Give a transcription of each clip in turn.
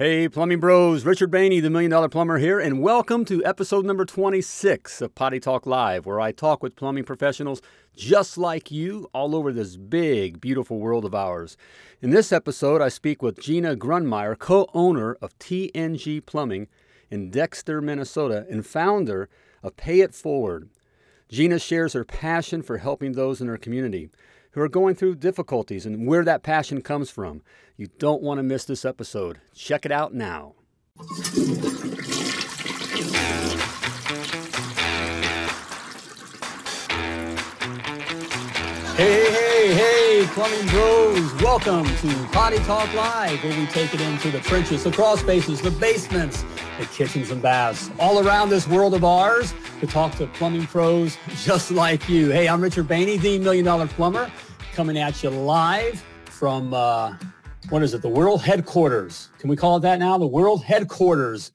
Hey, Plumbing Bros, Richard Bainey, the Million Dollar Plumber here, and welcome to episode number 26 of Potty Talk Live, where I talk with plumbing professionals just like you all over this big, beautiful world of ours. In this episode, I speak with Gina Grunmeyer, co owner of TNG Plumbing in Dexter, Minnesota, and founder of Pay It Forward. Gina shares her passion for helping those in her community who are going through difficulties and where that passion comes from. You don't want to miss this episode. Check it out now. Hey, hey, hey, hey, plumbing bros. Welcome to Potty Talk Live, where we take it into the trenches, the crawl spaces, the basements, the kitchens and baths, all around this world of ours to talk to plumbing pros just like you. Hey, I'm Richard Bainey, the Million Dollar Plumber, coming at you live from, uh, what is it, the world headquarters. Can we call it that now? The world headquarters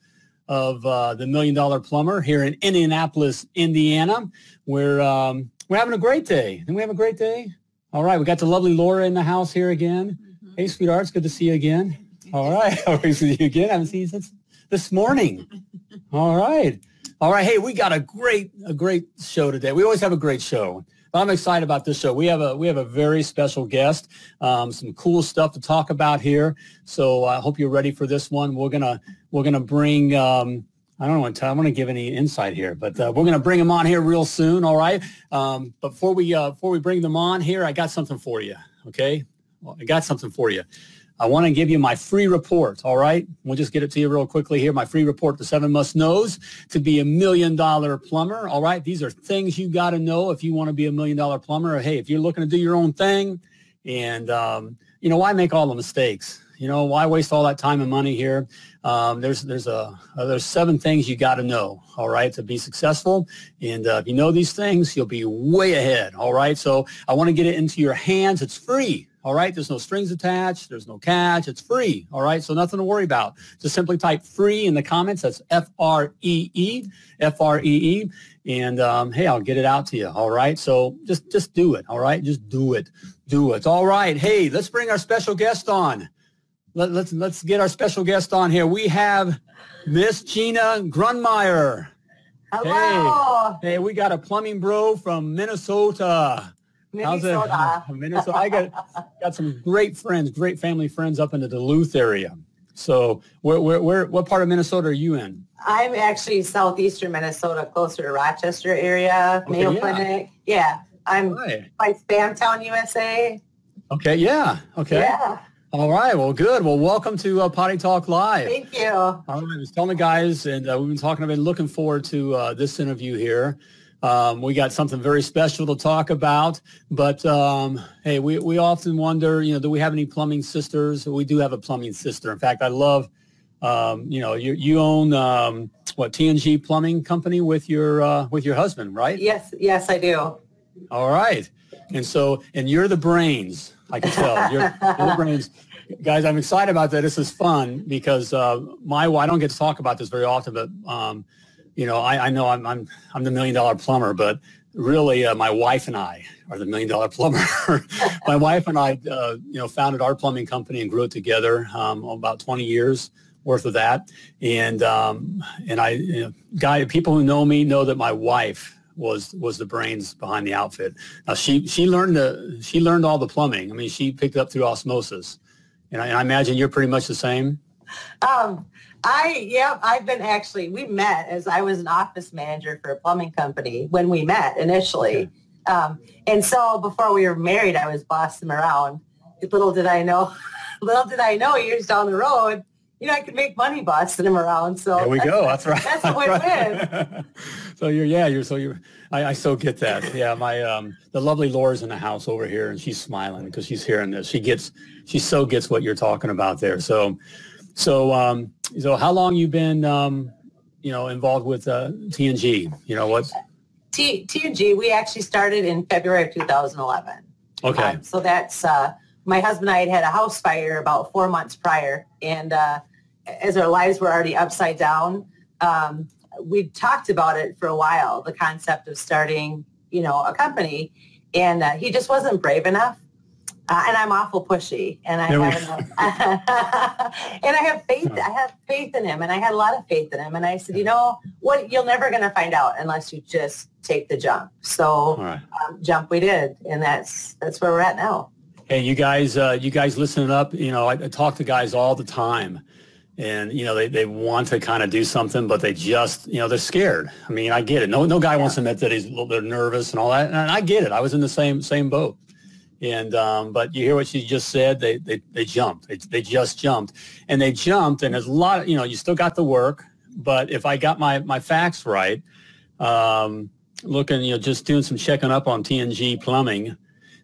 of uh, the Million Dollar Plumber here in Indianapolis, Indiana, where um, we're having a great day. And we have a great day? All right. We got the lovely Laura in the house here again. Mm-hmm. Hey, sweetheart. It's good to see you again. All right. How are you again? I haven't seen you since this morning. All right. All right. Hey, we got a great, a great show today. We always have a great show. I'm excited about this show. We have a we have a very special guest, um, some cool stuff to talk about here. So I hope you're ready for this one. We're gonna we're gonna bring. Um, I don't want to. I want to give any insight here, but uh, we're going to bring them on here real soon. All right. Um, before we uh, before we bring them on here, I got something for you. Okay. Well, I got something for you. I want to give you my free report. All right. We'll just get it to you real quickly here. My free report, the seven must knows to be a million dollar plumber. All right. These are things you got to know if you want to be a million dollar plumber. Or, hey, if you're looking to do your own thing and, um, you know, why make all the mistakes? You know, why waste all that time and money here? Um, there's there's a uh, there's seven things you got to know. All right, to be successful, and uh, if you know these things, you'll be way ahead. All right, so I want to get it into your hands. It's free. All right. There's no strings attached. There's no catch. It's free. All right. So nothing to worry about. Just simply type free in the comments. That's F-R-E-E, F-R-E-E. And um, hey, I'll get it out to you. All right. So just, just do it. All right. Just do it. Do it. All right. Hey, let's bring our special guest on. Let, let's, let's get our special guest on here. We have Miss Gina Grunmeyer. Hello. Hey, hey, we got a plumbing bro from Minnesota. Minnesota. How's it? Minnesota. I got got some great friends, great family friends up in the Duluth area. So where, where, where, what part of Minnesota are you in? I'm actually southeastern Minnesota, closer to Rochester area, okay, Mayo yeah. Clinic. Yeah, I'm right. by Spamtown, USA. Okay, yeah, okay. Yeah. All right, well, good. Well, welcome to uh, Potty Talk Live. Thank you. All right, I was telling the guys, and uh, we've been talking, I've been looking forward to uh, this interview here. Um, we got something very special to talk about, but um, hey, we, we often wonder, you know, do we have any plumbing sisters? We do have a plumbing sister. In fact, I love, um, you know, you, you own um, what TNG Plumbing Company with your uh, with your husband, right? Yes, yes, I do. All right, and so and you're the brains. I can tell you're, you're the brains guys, I'm excited about that. This is fun because uh, my I don't get to talk about this very often, but um, you know, I, I know I'm, I'm, I'm the million dollar plumber, but really uh, my wife and I are the million dollar plumber. my wife and I, uh, you know, founded our plumbing company and grew it together um, about 20 years worth of that. And, um, and I, you know, guy, people who know me know that my wife was, was the brains behind the outfit. Now she, she learned the, she learned all the plumbing. I mean, she picked it up through osmosis. And I, and I imagine you're pretty much the same. Um, I yeah, I've been actually we met as I was an office manager for a plumbing company when we met initially. Um, and so before we were married, I was bossing him around. Little did I know, little did I know years down the road, you know, I could make money bossing him around. So there we go. That's right. That's a win-win. So you're, yeah, you're, so you're, I, I so get that. Yeah. My, um, the lovely Laura's in the house over here and she's smiling because she's hearing this. She gets, she so gets what you're talking about there. So, so, um, so how long you been, um, you know, involved with uh, TNG? You know what? T- TNG, we actually started in February of 2011. Okay. Um, so that's uh, my husband and I had had a house fire about four months prior, and uh, as our lives were already upside down, um, we talked about it for a while. The concept of starting, you know, a company, and uh, he just wasn't brave enough Uh, and I'm awful pushy, and I have, and I have faith. I have faith in him, and I had a lot of faith in him. And I said, you know what? You're never going to find out unless you just take the jump. So right. um, jump we did, and that's that's where we're at now. Hey, you guys, uh, you guys listening up? You know, I, I talk to guys all the time and you know they, they want to kind of do something but they just you know they're scared i mean i get it no no guy yeah. wants to admit that he's a little bit nervous and all that and i get it i was in the same same boat and um, but you hear what she just said they they, they jumped they, they just jumped and they jumped and there's a lot of, you know you still got the work but if i got my my facts right um, looking you know just doing some checking up on tng plumbing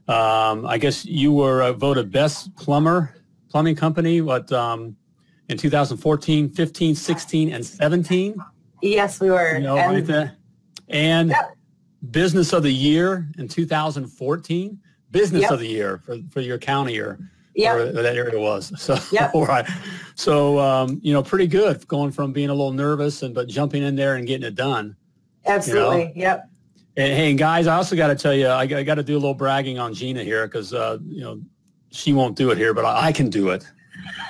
um, i guess you were uh, voted best plumber plumbing company what um, in 2014, 15, 16, and 17. Yes, we were. You know, and, right and yep. Business of the Year in 2014. Business yep. of the Year for, for your county or yeah, that area was. So, yep. all right. So, um, you know, pretty good going from being a little nervous and but jumping in there and getting it done. Absolutely. You know? Yep. And hey, guys, I also got to tell you, I, I got to do a little bragging on Gina here because, uh, you know, she won't do it here, but I, I can do it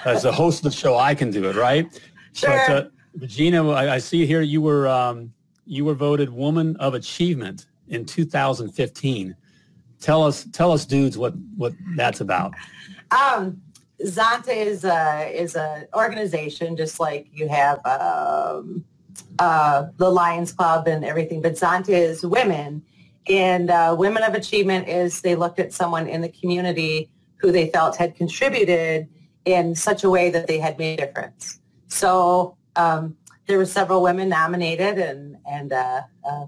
as the host of the show, I can do it, right? Sure. But, uh, Regina, I, I, see here you were um, you were voted Woman of Achievement in 2015. Tell us, tell us, dudes, what what that's about. Um, Zonta is a is an organization just like you have um, uh, the Lions Club and everything, but Zonta is women, and uh, Women of Achievement is they looked at someone in the community who they felt had contributed in such a way that they had made a difference. So um, there were several women nominated, and and uh, uh,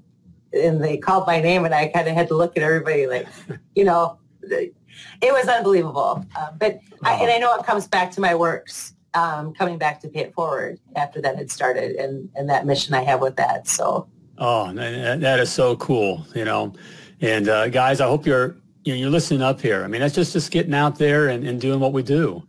and they called my name, and I kind of had to look at everybody like, you know, it was unbelievable. Uh, but I, and I know it comes back to my works, um, coming back to pay it forward after that had started, and and that mission I have with that. So. Oh, that is so cool, you know. And uh, guys, I hope you're you're listening up here. I mean, that's just just getting out there and, and doing what we do.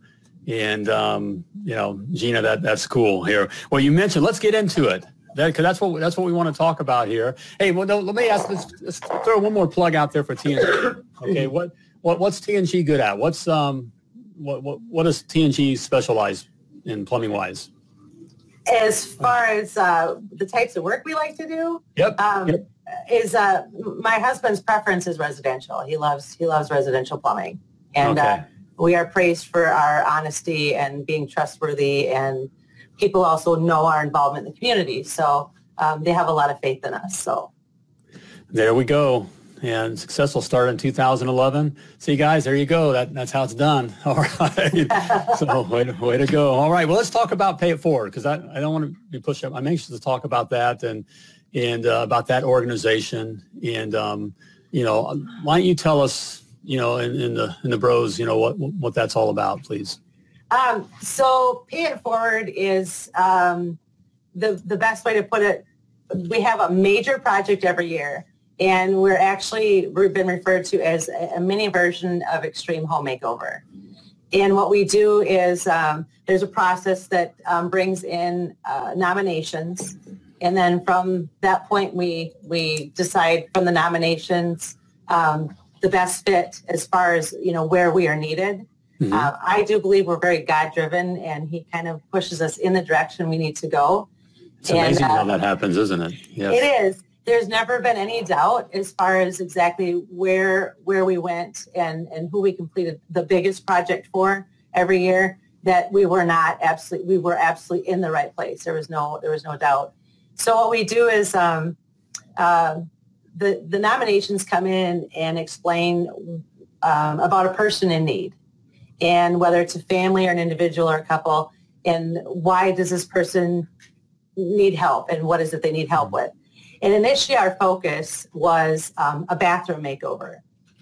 And um, you know, Gina, that that's cool here. Well, you mentioned. Let's get into it. That, cause that's what that's what we want to talk about here. Hey, well, no, let me ask. Let's, let's, throw one more plug out there for TNG. Okay, what what what's TNG good at? What's um what what what does TNG specialize in plumbing wise? As far as uh, the types of work we like to do, yep, um, yep. is uh, my husband's preference is residential. He loves he loves residential plumbing, and uh, okay. uh, we are praised for our honesty and being trustworthy and people also know our involvement in the community. So um, they have a lot of faith in us. So there we go. And successful start in 2011. See, guys, there you go. That, that's how it's done. All right. so way to, way to go. All right. Well, let's talk about Pay It Forward because I, I don't want to be pushed up. I'm anxious to talk about that and and uh, about that organization. And, um, you know, why don't you tell us you know, in, in the in the bros, you know, what what that's all about, please. Um, so pay it forward is um, the the best way to put it. We have a major project every year, and we're actually we've been referred to as a, a mini version of Extreme Home Makeover. And what we do is um, there's a process that um, brings in uh, nominations, and then from that point we we decide from the nominations um, the best fit as far as you know where we are needed. Mm-hmm. Uh, I do believe we're very God driven, and He kind of pushes us in the direction we need to go. It's and, amazing uh, how that happens, isn't it? Yes. It is. There's never been any doubt as far as exactly where where we went and and who we completed the biggest project for every year. That we were not absolutely we were absolutely in the right place. There was no there was no doubt. So what we do is um, uh, the, the nominations come in and explain um, about a person in need and whether it's a family or an individual or a couple and why does this person need help and what is it they need help with. And initially our focus was um, a bathroom makeover.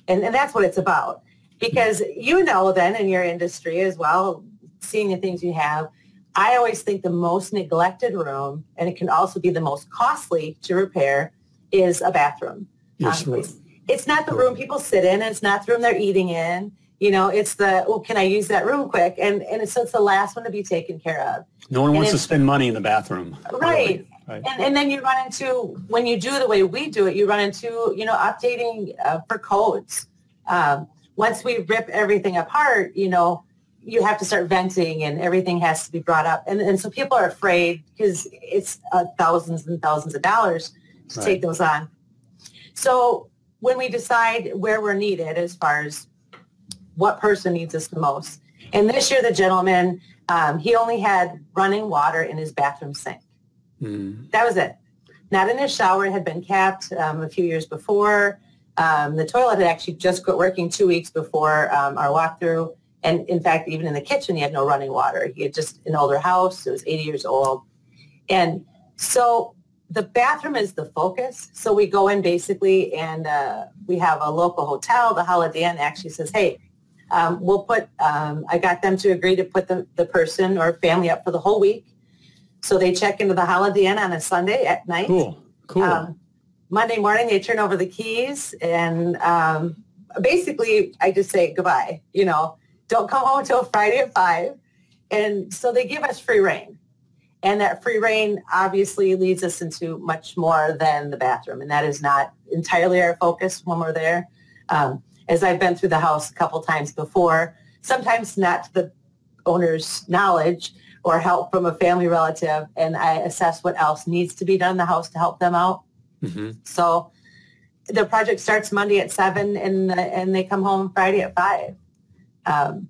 And, and that's what it's about. Because you know then in your industry as well, seeing the things you have, I always think the most neglected room, and it can also be the most costly to repair, is a bathroom. Yes, um, it's, it's, not the room people sit in. It's not the room they're eating in. You know, it's the, oh, can I use that room quick? And, and it's, so it's the last one to be taken care of. No one and wants to spend money in the bathroom. Right. Right. And, and then you run into, when you do the way we do it, you run into, you know, updating uh, for codes. Um, once we rip everything apart, you know, you have to start venting and everything has to be brought up. And, and so people are afraid because it's uh, thousands and thousands of dollars to right. take those on. So when we decide where we're needed as far as what person needs us the most. And this year, the gentleman, um, he only had running water in his bathroom sink. Mm. That was it. Not in his shower. It had been capped um, a few years before. Um, the toilet had actually just quit working two weeks before um, our walkthrough. And in fact, even in the kitchen, he had no running water. He had just an older house. It was 80 years old. And so the bathroom is the focus. So we go in basically and uh, we have a local hotel. The Holiday Inn actually says, hey, um, we'll put, um, I got them to agree to put the, the person or family up for the whole week. So they check into the Holiday Inn on a Sunday at night. Cool, cool. Um, Monday morning, they turn over the keys and um, basically I just say goodbye, you know, don't come home until Friday at five. And so they give us free rein. And that free rein obviously leads us into much more than the bathroom. And that is not entirely our focus when we're there. Um, as I've been through the house a couple times before, sometimes not to the owner's knowledge or help from a family relative. And I assess what else needs to be done in the house to help them out. Mm-hmm. So the project starts Monday at seven and, and they come home Friday at five. Um,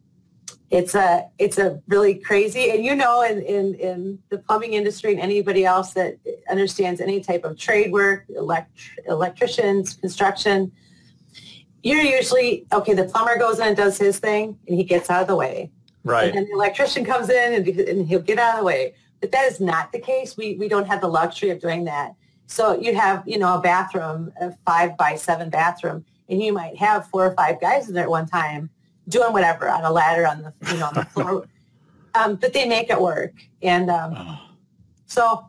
it's a it's a really crazy and you know in, in, in the plumbing industry and anybody else that understands any type of trade work elect, electricians construction you're usually okay the plumber goes in and does his thing and he gets out of the way right and the electrician comes in and, and he'll get out of the way but that is not the case we we don't have the luxury of doing that so you have you know a bathroom a five by seven bathroom and you might have four or five guys in there at one time doing whatever on a ladder on the you know on the floor. um, but they make it work, and um, oh. so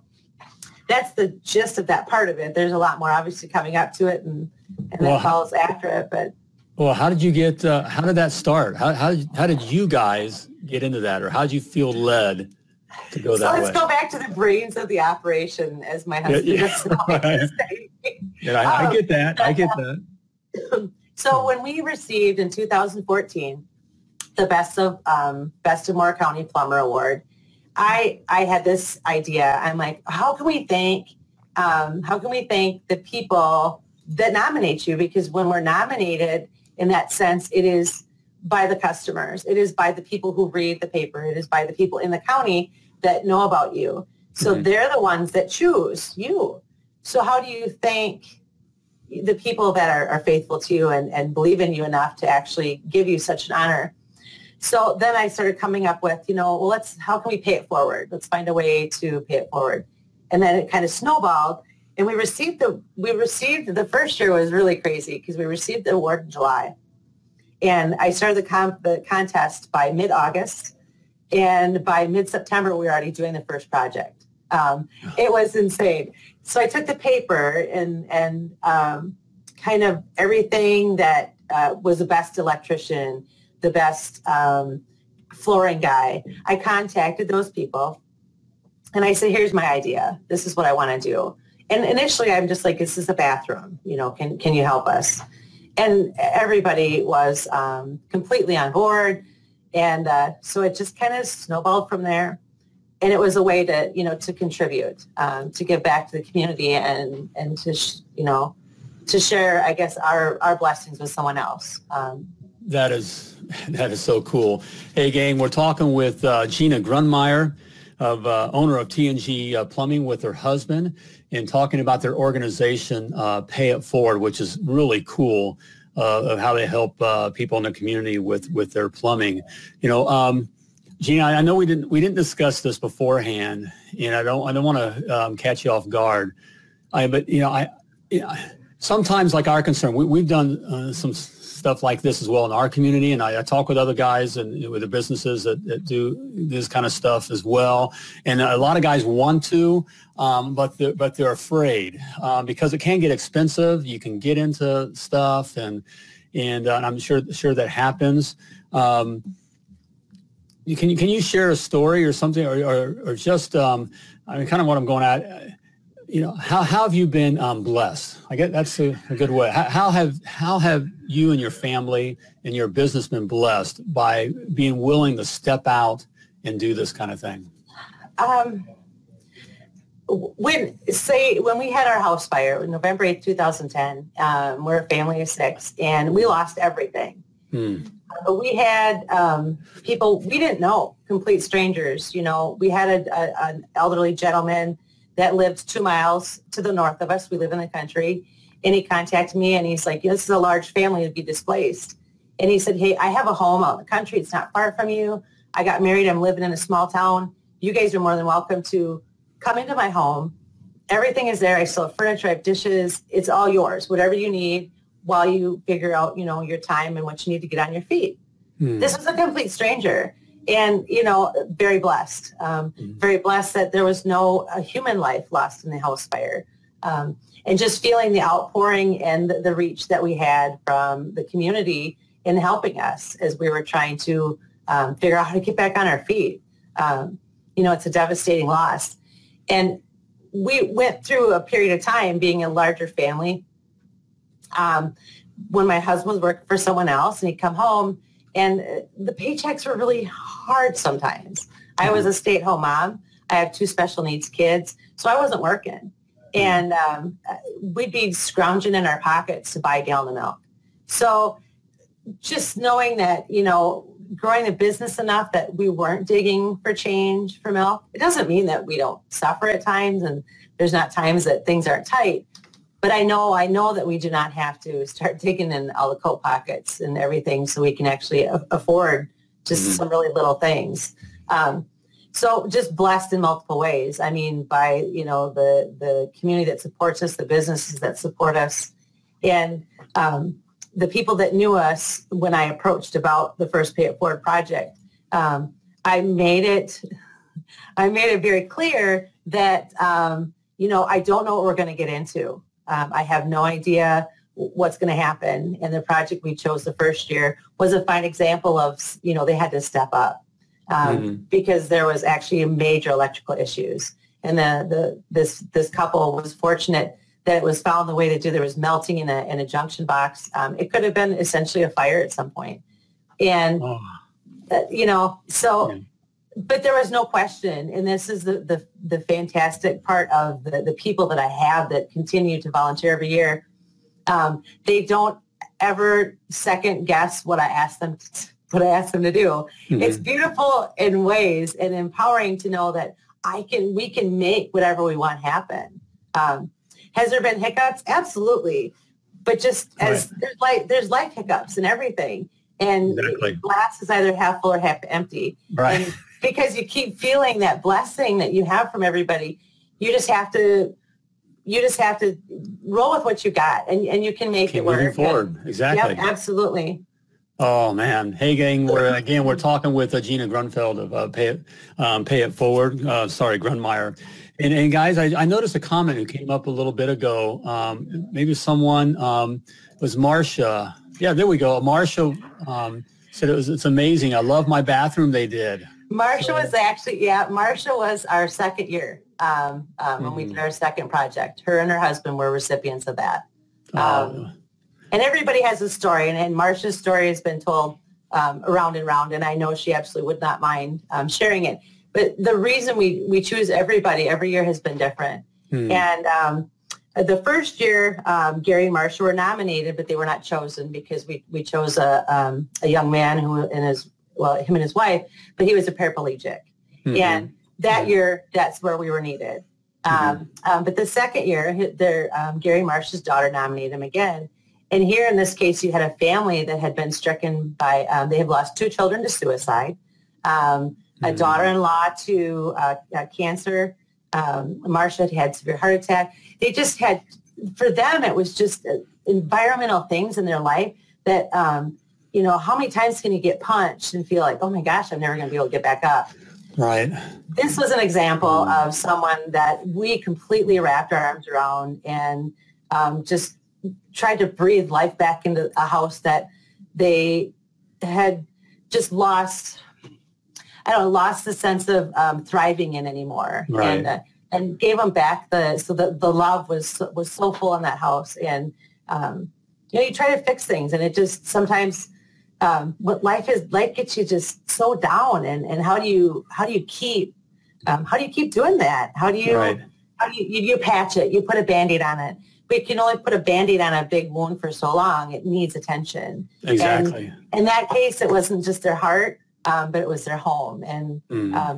that's the gist of that part of it. There's a lot more obviously coming up to it, and and well, that follows after it. But well, how did you get? Uh, how did that start? How how did, how did you guys get into that, or how did you feel led? To go that so let's way? go back to the brains of the operation, as my husband yeah, yeah. yeah I, I, get that. I get that. So when we received in 2014 the Best of um, Best of Mower County Plumber Award, I I had this idea. I'm like, how can we thank um, how can we thank the people that nominate you? Because when we're nominated, in that sense, it is by the customers. It is by the people who read the paper. It is by the people in the county that know about you. So mm-hmm. they're the ones that choose you. So how do you thank the people that are, are faithful to you and, and believe in you enough to actually give you such an honor. So then I started coming up with, you know, well, let's, how can we pay it forward? Let's find a way to pay it forward. And then it kind of snowballed and we received the, we received, the first year was really crazy because we received the award in July. And I started the, comp, the contest by mid-August. And by mid-September, we were already doing the first project. Um, it was insane. So I took the paper and, and um, kind of everything that uh, was the best electrician, the best um, flooring guy. I contacted those people and I said, here's my idea. This is what I want to do. And initially I'm just like, this is a bathroom, you know, can, can you help us? And everybody was um, completely on board. And uh, so it just kind of snowballed from there and it was a way to you know to contribute um, to give back to the community and and to sh- you know to share i guess our our blessings with someone else um, that is that is so cool hey gang we're talking with uh, gina grunmeyer of uh, owner of tng uh, plumbing with her husband and talking about their organization uh, pay it forward which is really cool uh, of how they help uh, people in the community with with their plumbing you know um, Gina, I know we didn't we didn't discuss this beforehand, and I don't I don't want to um, catch you off guard. I but you know I you know, sometimes like our concern we, we've done uh, some stuff like this as well in our community, and I, I talk with other guys and you know, with the businesses that, that, do this kind of stuff as well. And a lot of guys want to, um, but they're, but they're afraid um, because it can get expensive. You can get into stuff, and and, uh, and I'm sure sure that happens. Um, can you can you share a story or something or or, or just um, I mean kind of what I'm going at you know, how, how have you been um, blessed? I get that's a, a good way. How, how, have how have you and your family and your business been blessed by being willing to step out and do this kind of thing? Um, when say when we had our house fire, November eighth, two thousand ten, um, we're a family of six, and we lost everything. Hmm. But we had um, people we didn't know, complete strangers. You know, we had a, a, an elderly gentleman that lived two miles to the north of us. We live in the country. And he contacted me and he's like, this is a large family to be displaced. And he said, hey, I have a home out in the country. It's not far from you. I got married. I'm living in a small town. You guys are more than welcome to come into my home. Everything is there. I still have furniture. I have dishes. It's all yours, whatever you need while you figure out, you know, your time and what you need to get on your feet. Hmm. This was a complete stranger and you know very blessed. Um, mm-hmm. very blessed that there was no human life lost in the house fire um, and just feeling the outpouring and the, the, reach that we had from the community in helping us as we were trying to um, figure out how to get back on our feet. Um, you know it's a devastating loss. And we went through a period of time being a larger family. Um, when my husband was working for someone else and he'd come home and the paychecks were really hard sometimes. I was mm-hmm. a stay-at-home mom. I have two special needs kids, so I wasn't working. Mm-hmm. And um, we'd be scrounging in our pockets to buy a gallon of milk. So just knowing that, you know, growing a business enough that we weren't digging for change for milk, it doesn't mean that we don't suffer at times and there's not times that things aren't tight. But I know, I know that we do not have to start digging in all the coat pockets and everything so we can actually afford just mm-hmm. some really little things. Um, so just blessed in multiple ways. I mean, by, you know, the, the community that supports us, the businesses that support us, and um, the people that knew us when I approached about the first Pay It Forward project. Um, I made it, I made it very clear that, um, you know, I don't know what we're going to get into. Um, I have no idea what's going to happen. And the project we chose the first year was a fine example of, you know, they had to step up um, mm-hmm. because there was actually major electrical issues. And the, the this this couple was fortunate that it was found the way to do. There was melting in a in a junction box. Um, it could have been essentially a fire at some point. and oh. uh, you know so but there was no question, and this is the, the, the fantastic part of the, the people that I have that continue to volunteer every year. Um, they don't ever second guess what I ask them to, what I ask them to do. Mm-hmm. It's beautiful in ways and empowering to know that I can we can make whatever we want happen. Um, has there been hiccups? Absolutely, but just as right. there's like there's life hiccups and everything, and exactly. glass is either half full or half empty. Right. And because you keep feeling that blessing that you have from everybody. You just have to you just have to roll with what you got and, and you can make keep it work. Moving forward. And, exactly. Yep, absolutely. Oh man! Hey gang, we're again we're talking with uh, Gina Grunfeld of uh, Pay It um, Pay It Forward. Uh, sorry, Grunmeyer. And, and guys, I, I, noticed a comment who came up a little bit ago. Um, maybe someone um, was Marsha. Yeah, there we go. Marsha um, said it was it's amazing. I love my bathroom. They did. Marsha was actually, yeah, Marsha was our second year um, um, mm-hmm. when we did our second project. Her and her husband were recipients of that. Oh. Um, and everybody has a story, and, and Marsha's story has been told um, around and around, and I know she absolutely would not mind um, sharing it. But the reason we, we choose everybody every year has been different. Hmm. And um, the first year, Gary and Marsha were nominated, but they were not chosen because we, we chose a, a young man who and his well, him and his wife, but he was a paraplegic. Mm-hmm. And that year, that's where we were needed. Mm-hmm. Um, um, but the second year, their, um, Gary Marsh's daughter nominated him again. And here in this case, you had a family that had been stricken by, um, they have lost two children to suicide, um, a mm-hmm. daughter-in-law to uh, uh, cancer. Um, Marsha had had severe heart attack. They just had, for them, it was just uh, environmental things in their life that um, you know, how many times can you get punched and feel like, oh my gosh, I'm never going to be able to get back up? Right. This was an example of someone that we completely wrapped our arms around and um, just tried to breathe life back into a house that they had just lost, I don't know, lost the sense of um, thriving in anymore. Right. And, uh, and gave them back the so the, the love was was so full in that house and um, you know you try to fix things and it just sometimes um, what life is life gets you just so down and and how do you how do you keep um, how do you keep doing that how do you Right. how do you, you you patch it you put a band-aid on it but you can only put a band-aid on a big wound for so long it needs attention Exactly. in that case it wasn't just their heart um, but it was their home and Mm. um,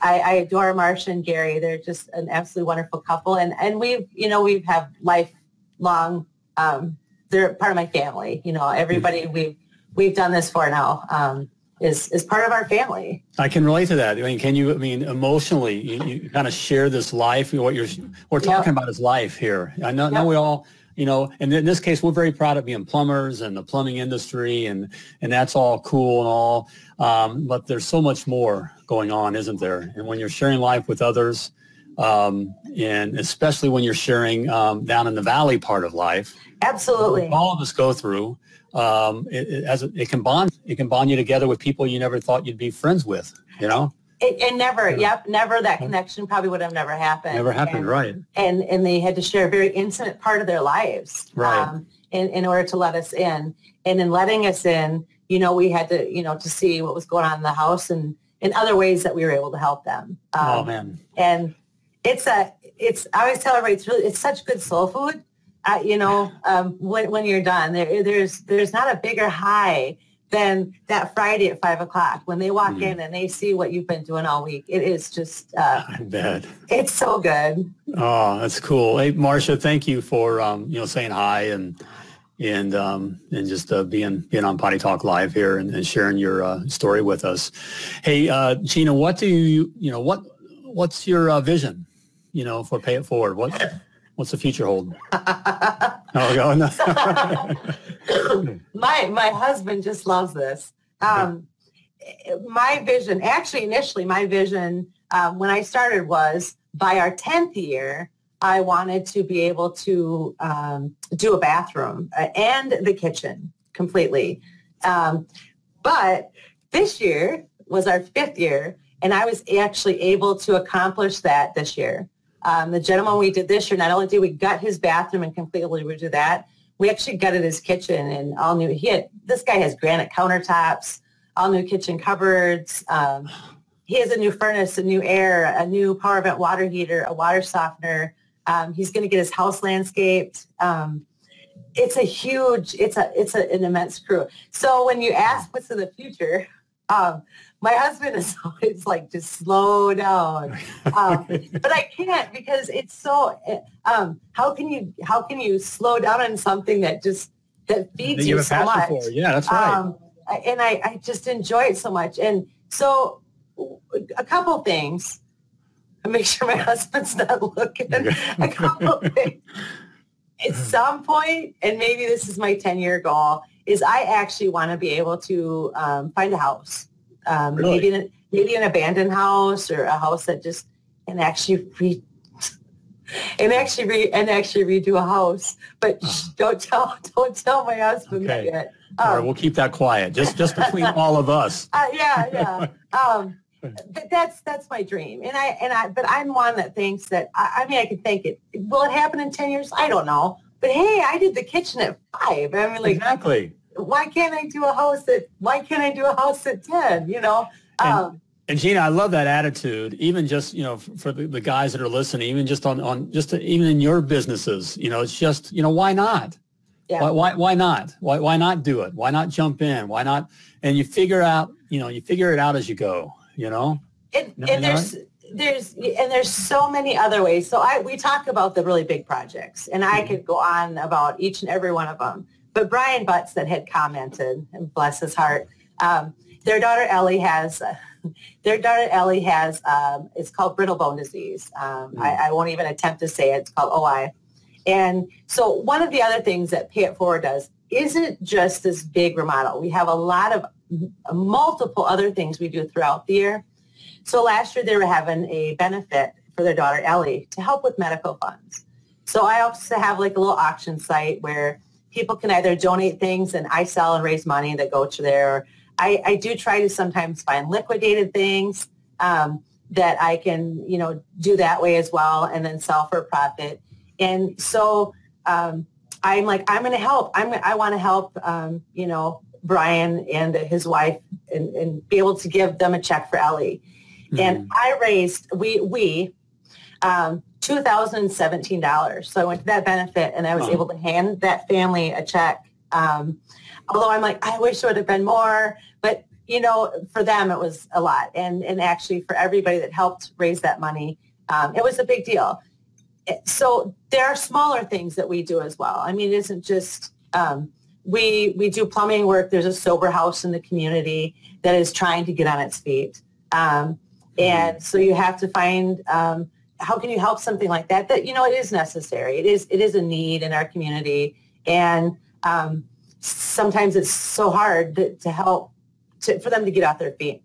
I, I adore Marsha and Gary. They're just an absolutely wonderful couple, and and we've you know we've have lifelong. Um, they're part of my family. You know, everybody we've we've done this for now um, is is part of our family. I can relate to that. I mean, can you? I mean, emotionally, you, you kind of share this life. What you're we're talking about is life here. I know, know Yep. we all, you know, and in this case, we're very proud of being plumbers and the plumbing industry, and and that's all cool and all. Um, but there's so much more going on, isn't there? And when you're sharing life with others, um, and especially when you're sharing um, down in the valley part of life, Absolutely. all of us go through. Um, it, it, as a, it can bond, it can bond you together with people you never thought you'd be friends with. You know. It, and never, yep, never that connection probably would have never happened. Never happened, And- right? and and they had to share a very intimate part of their lives Right. um, in, in order to let us in and in letting us in you know we had to you know to see what was going on in the house and in other ways that we were able to help them um, oh man, and it's a it's i always tell everybody it's really it's such good soul food uh, you know um, when, when you're done there there's there's not a bigger high than that friday at five o'clock when they walk Mhm. in and they see what you've been doing all week it is just uh, I bet. it's so good Oh, that's cool. Hey, Marsha, thank you for um, you know saying hi and and um, and just uh, being being on Potty Talk Live here and, and sharing your uh, story with us. Hey, uh, Gina, what do you you know what what's your uh, vision? You know, for Pay It Forward. What what's the future hold? Oh, go no. my my husband just loves this. Um, my vision, actually, initially, my vision um, when I started was by our tenth year, I wanted to be able to um, do a bathroom uh, and the kitchen completely. Um, but this year was our fifth year, and I was actually able to accomplish that this year. Um, the gentleman we did this year, not only did we gut his bathroom and completely redo that, we actually gutted his kitchen and all new. He had this guy has granite countertops, all new kitchen cupboards. Um, he has a new furnace, a new air, a new power vent water heater, a water softener. Um, he's going to get his house landscaped. Um, it's a huge, it's a, it's a, an immense crew. So when you ask what's in the future, um, my husband is always like, just slow down. Um, but I can't because it's so. Um, how can you how can you slow down on something that just that feeds you you so much? Yeah, that's right. Um, and I, I just enjoy it so much. And so a couple things. I make sure my husband's not looking. a couple things. At some point, and maybe this is my 10 year goal, is I actually want to be able to um, find a house. Um, Really? maybe, an, maybe an abandoned house or a house that just and actually re, and actually re, and actually redo a house. But shh, don't tell don't tell my husband Okay. yet. All right, Um, we'll keep that quiet, just just between all of us. uh, yeah, yeah. Um, but that's that's my dream, and I and I. But I'm one that thinks that I, I mean I can think it. Will it happen in ten years? I don't know. But hey, I did the kitchen at five. I mean, like, Exactly. Why can't I do a house at? Why can't I do a house at ten? You know. And- Um, And Gina, I love that attitude. Even just you know, for the, the guys that are listening, even just on on just to, even in your businesses, you know, it's just you know, why not? Yeah. Why, why why not? Why why not do it? Why not jump in? Why not? And you figure out, you know, you figure it out as you go. You know. and, and there's there's and there's so many other ways. So I we talk about the really big projects, and I could go on about each and every one of them. But Brian Butts that had commented, and bless his heart, um, their daughter Ellie has. Their daughter Ellie has, um, it's called brittle bone disease. Um, I, I won't even attempt to say it. It's called OI. And so one of the other things that Pay It Forward does isn't just this big remodel. We have a lot of m- multiple other things we do throughout the year. So last year they were having a benefit for their daughter Ellie to help with medical funds. So I also have like a little auction site where people can either donate things and I sell and raise money that go to there. I, I do try to sometimes find liquidated things. Um, that I can, you know, do that way as well and then sell for profit. And so um, I'm like, I'm going to help. I'm, I want to help, um, you know, Brian and his wife and, and, be able to give them a check for Ellie. Mm-hmm. And I raised, we, we, um, $2,017. So I went to that benefit and I was oh. able to hand that family a check. Um, although I'm like, I wish it would have been more, but you know, for them it was a lot. And, and actually for everybody that helped raise that money, um, it was a big deal. So there are smaller things that we do as well. I mean, it isn't just, um, we, we do plumbing work. There's a sober house in the community that is trying to get on its feet. Um, and so you have to find, um, how can you help something like that? That, you know, it is necessary. It is, it is a need in our community. And um, sometimes it's so hard to, to help to, for them to get off their feet.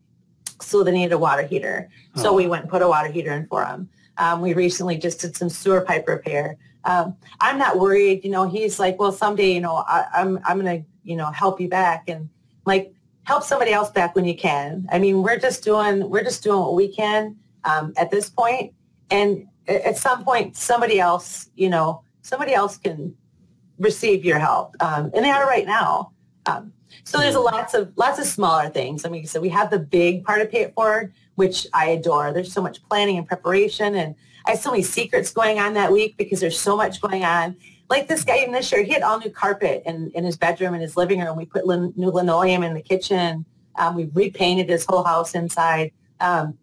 So they needed a water heater. Oh. So we went and put a water heater in for them. Um, we recently just did some sewer pipe repair. Um, I'm not worried. You know, he's like, well, someday, you know, I, I'm I'm gonna, you know, help you back and like help somebody else back when you can. I mean, we're just doing we're just doing what we can um, at this point, and at some point, somebody else, you know, somebody else can receive your help, um, and they are right now. Um, so there's a lots of lots of smaller things. I mean, so we have the big part of Pay It Forward, which I adore. There's so much planning and preparation, and I have so many secrets going on that week because there's so much going on. Like this guy in this year, he had all new carpet in, in his bedroom and his living room. We put lin- new linoleum in the kitchen. Um, we repainted his whole house inside. Um,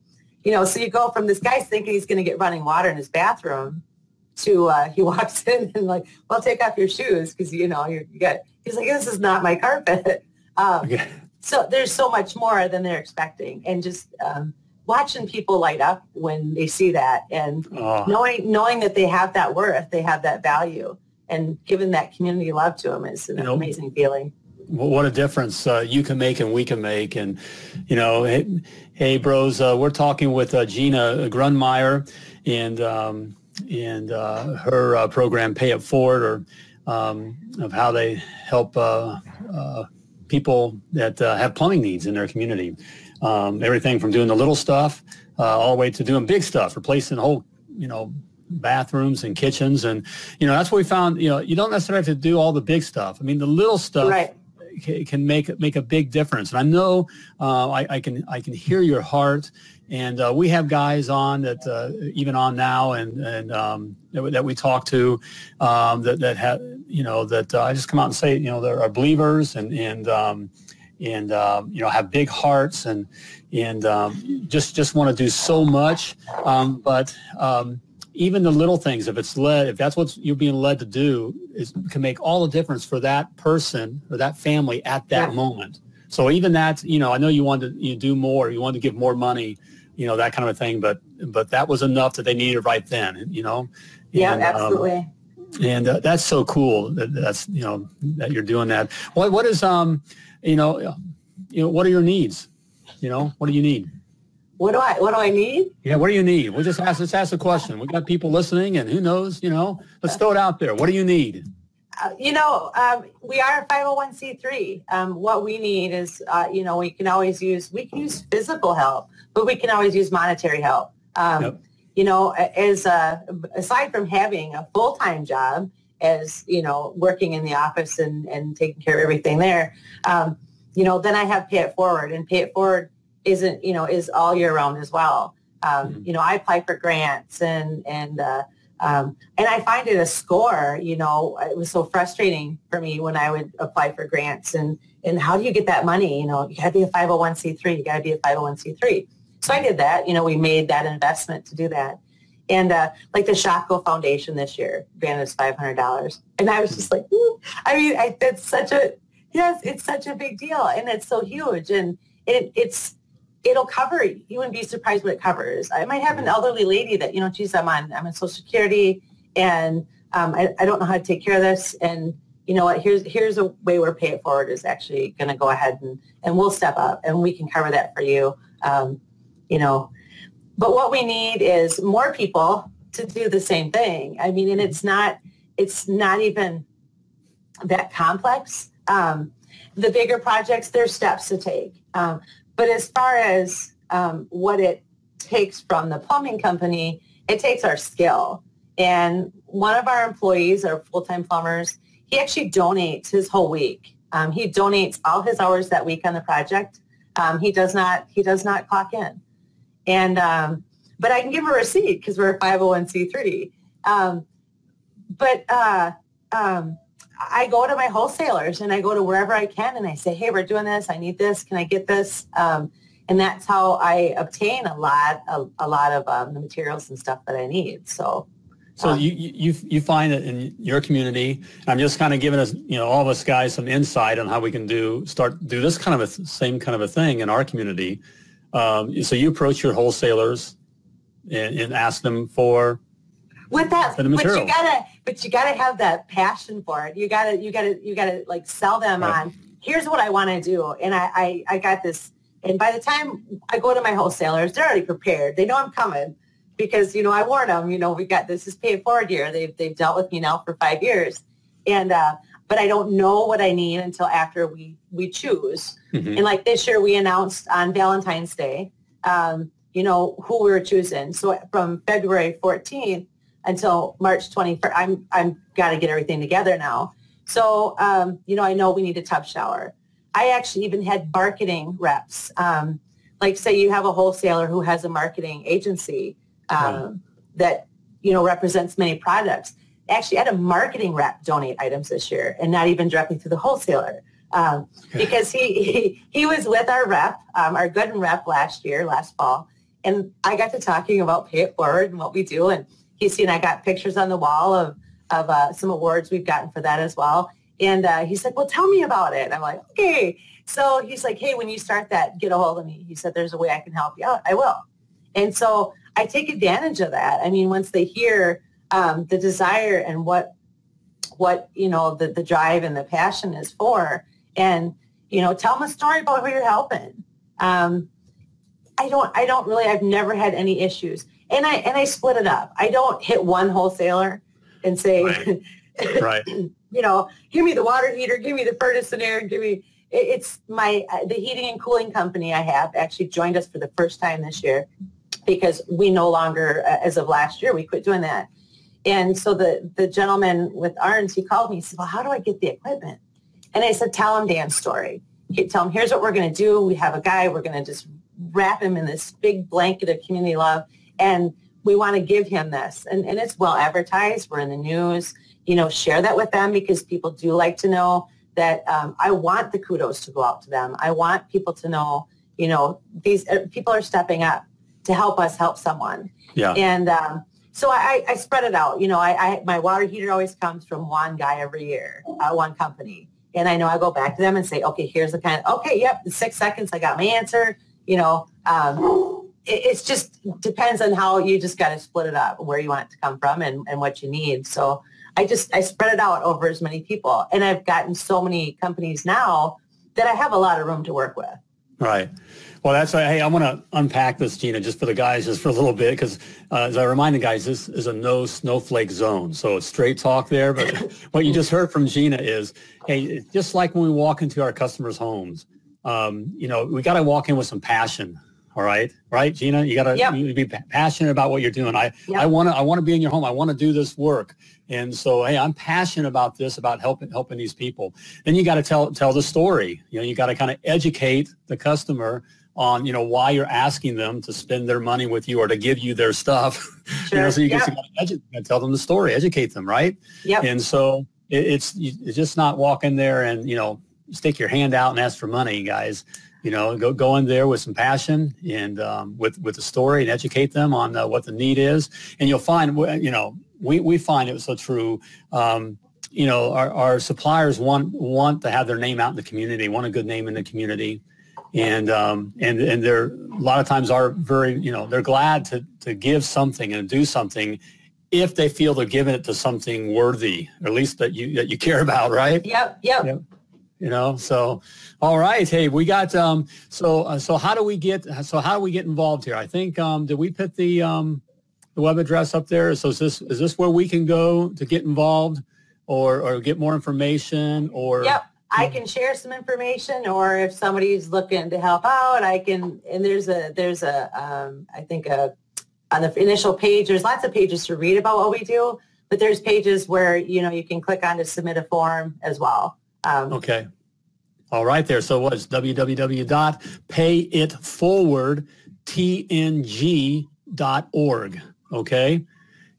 you know, so you go from this guy's thinking he's going to get running water in his bathroom to uh, he walks in and like, well, take off your shoes because you know you're got. He's like, this is not my carpet. Um, okay. So there's so much more than they're expecting, and just um, watching people light up when they see that, and oh. knowing knowing that they have that worth, they have that value, and giving that community love to them is an you know, amazing feeling. What a difference uh, you can make and we can make, and you know, hey, hey bros, uh, we're talking with uh, Gina Grunmeyer, and um, and uh, her uh, program Pay It Forward, or um, of how they help uh, people that have plumbing needs in their community. Um, everything from doing the little stuff all the way to doing big stuff, replacing whole, you know, bathrooms and kitchens. And, you know, that's what we found, you know, you don't necessarily have to do all the big stuff. I mean, the little stuff right. Can make, make a big difference. And I know I, I, can, I can hear your heart and uh, we have guys on that uh, even on now and and um, that, that, we talk to um, that that have you know that uh, I just come out and say you know there are believers and and um, and um, you know have big hearts and and um, just just want to do so much, um, but even the little things if it's led if that's what you're being led to do is can make all the difference for that person or that family at that yeah. moment. So even that, you know, I know you wanted to you do more, you wanted to give more money, you know, that kind of a thing. But but that was enough that they needed right then, you know. Yeah, and, um, absolutely. Um, and uh, that's so cool that that's you know that you're doing that. What what is um you know you know what are your needs? You know what do you need? What do I what do I need? Yeah, what do you need? We'll just ask let's ask a question. We got people listening, and who knows? You know, let's throw it out there. What do you need? Uh, you know, um, we are a 501c3. Um, what we need is, uh, you know, we can always use, we can use physical help, but we can always use monetary help. Um, yep. You know, as a, aside from having a full-time job, as you know, working in the office and, and taking care of everything there, um, you know, then I have Pay It Forward, and Pay It Forward isn't, you know, is all year round as well. Um, mm-hmm. You know, I apply for grants and and uh, um, and I find it a score, you know, it was so frustrating for me when I would apply for grants and, and how do you get that money? You know, you gotta be a 501c3, you gotta be a 501c3. So I did that, you know, we made that investment to do that. And uh, like the Shopko Foundation this year granted us $500. And I was just like, Ooh. I mean, I, it's such a, yes, it's such a big deal and it's so huge. And it, it's, it'll cover, you You wouldn't be surprised what it covers. I might have an elderly lady that, you know, geez, I'm on, I'm on social security and um, I, I don't know how to take care of this. And you know what, here's, here's a way where Pay It Forward is actually going to go ahead and, and we'll step up and we can cover that for you. Um, you know, but what we need is more people to do the same thing. I mean, and it's not, it's not even that complex. Um, the bigger projects, there's steps to take. Um, but as far as um, what it takes from the plumbing company, it takes our skill. And one of our employees, our full-time plumbers, he actually donates his whole week. Um, he donates all his hours that week on the project. Um, he does not he does not clock in, and um, but I can give a receipt because we're a 501c3. Um, but uh, um, I go to my wholesalers and I go to wherever I can and I say, hey, we're doing this. I need this. Can I get this? Um, and that's how I obtain a lot, a, a lot of um, the materials and stuff that I need. So, so um, you, you you find that in your community, I'm just kind of giving us, you know, all of us guys some insight on how we can do start do this kind of a same kind of a thing in our community. Um, so you approach your wholesalers and, and ask them for with that, but you gotta, but you gotta have that passion for it. You gotta, you gotta, you gotta like sell them right. on. Here's what I want to do, and I, I, I got this. And by the time I go to my wholesalers, they're already prepared. They know I'm coming because you know I warn them. You know we got this is paid forward here. They've they've dealt with me now for five years, and uh, but I don't know what I need until after we we choose. Mm-hmm. And like this year, we announced on Valentine's Day, um, you know who we were choosing. So from February 14th until March 21st. I'm I'm got to get everything together now. So um, you know, I know we need a tub shower. I actually even had marketing reps. Um, like say you have a wholesaler who has a marketing agency um, right. that you know represents many products. Actually, I had a marketing rep donate items this year, and not even directly to the wholesaler. Um, because he, he, he was with our rep, um, our good rep last year, last fall, and I got to talking about pay it forward and what we do, and he's seen I got pictures on the wall of of uh, some awards we've gotten for that as well. And uh, he's like, well, tell me about it. And I'm like, okay. So he's like, hey, when you start that, get a hold of me. He said, there's a way I can help you out. I will. And so I take advantage of that. I mean, once they hear um, the desire and what, what, you know, the, the drive and the passion is for, and, you know, tell them a story about who you're helping. Um, I don't, I don't really, I've never had any issues and I and I split it up. I don't hit one wholesaler and say, right, right. you know, give me the water heater, give me the furnace and air, give me. It's my the heating and cooling company I have actually joined us for the first time this year because we no longer, uh, as of last year, we quit doing that. And so the the gentleman with Arns, he called me. He said, "Well, how do I get the equipment?" And I said, "Tell him Dan's story. Tell him here's what we're going to do. We have a guy. We're going to just wrap him in this big blanket of community love." And we want to give him this. And, and it's well advertised. We're in the news. You know share that with them because people do like to know that um, i want the kudos to go out to them. I want people to know you know these uh, people are stepping up to help us help someone. Yeah. And um, so I, I spread it out. You know I, I, my water heater always comes from one guy every year uh, one company. And i know i go back to them and say okay here's the kind of okay yep in six seconds i got my answer you know um, it's just depends on how you just got to split it up where you want it to come from and, and what you need. So i just i spread it out over as many people. And i've gotten so many companies now that i have a lot of room to work with. Right. Well that's why hey i want to unpack this gina just for the guys just for a little bit because uh, as i remind the guys this is a no snowflake zone. So it's straight talk there but what you just heard from gina is hey just like when we walk into our customers homes um, you know we got to walk in with some passion all right. Right, Gina? You gotta yep. you be passionate about what you're doing. I, yep. I wanna I wanna be in your home. I wanna do this work. And so hey, I'm passionate about this, about helping helping these people. Then you gotta tell tell the story. You know, you gotta kind of educate the customer on you know why you're asking them to spend their money with you or to give you their stuff. Sure. you know, so you, yep. you gotta tell them the story, educate them, right? Yeah. And so it, it's it's just not walk in there and you know stick your hand out and ask for money, guys you know, go go in there with some passion and um, with with the story and educate them on uh, what the need is, and you'll find, you know, we we find it was so true. Um, you know, our, our suppliers want want to have their name out in the community, want a good name in the community, and um, and and they're a lot of times are very, you know, they're glad to to give something and do something if they feel they're giving it to something worthy, or at least that you that you care about, right? Yep, yep. yep you know so all right hey we got um so uh, so how do we get so how do we get involved here i think um did we put the um the web address up there so is this is this where we can go to get involved or or get more information or yep I can share some information, or if somebody's looking to help out, I can. And there's a there's a um, I think a on the initial page. There's lots of pages to read about what we do, but there's pages where you know you can click on to submit a form as well. Um, okay. All right there. So what's www.payitforwardtng.org. Okay.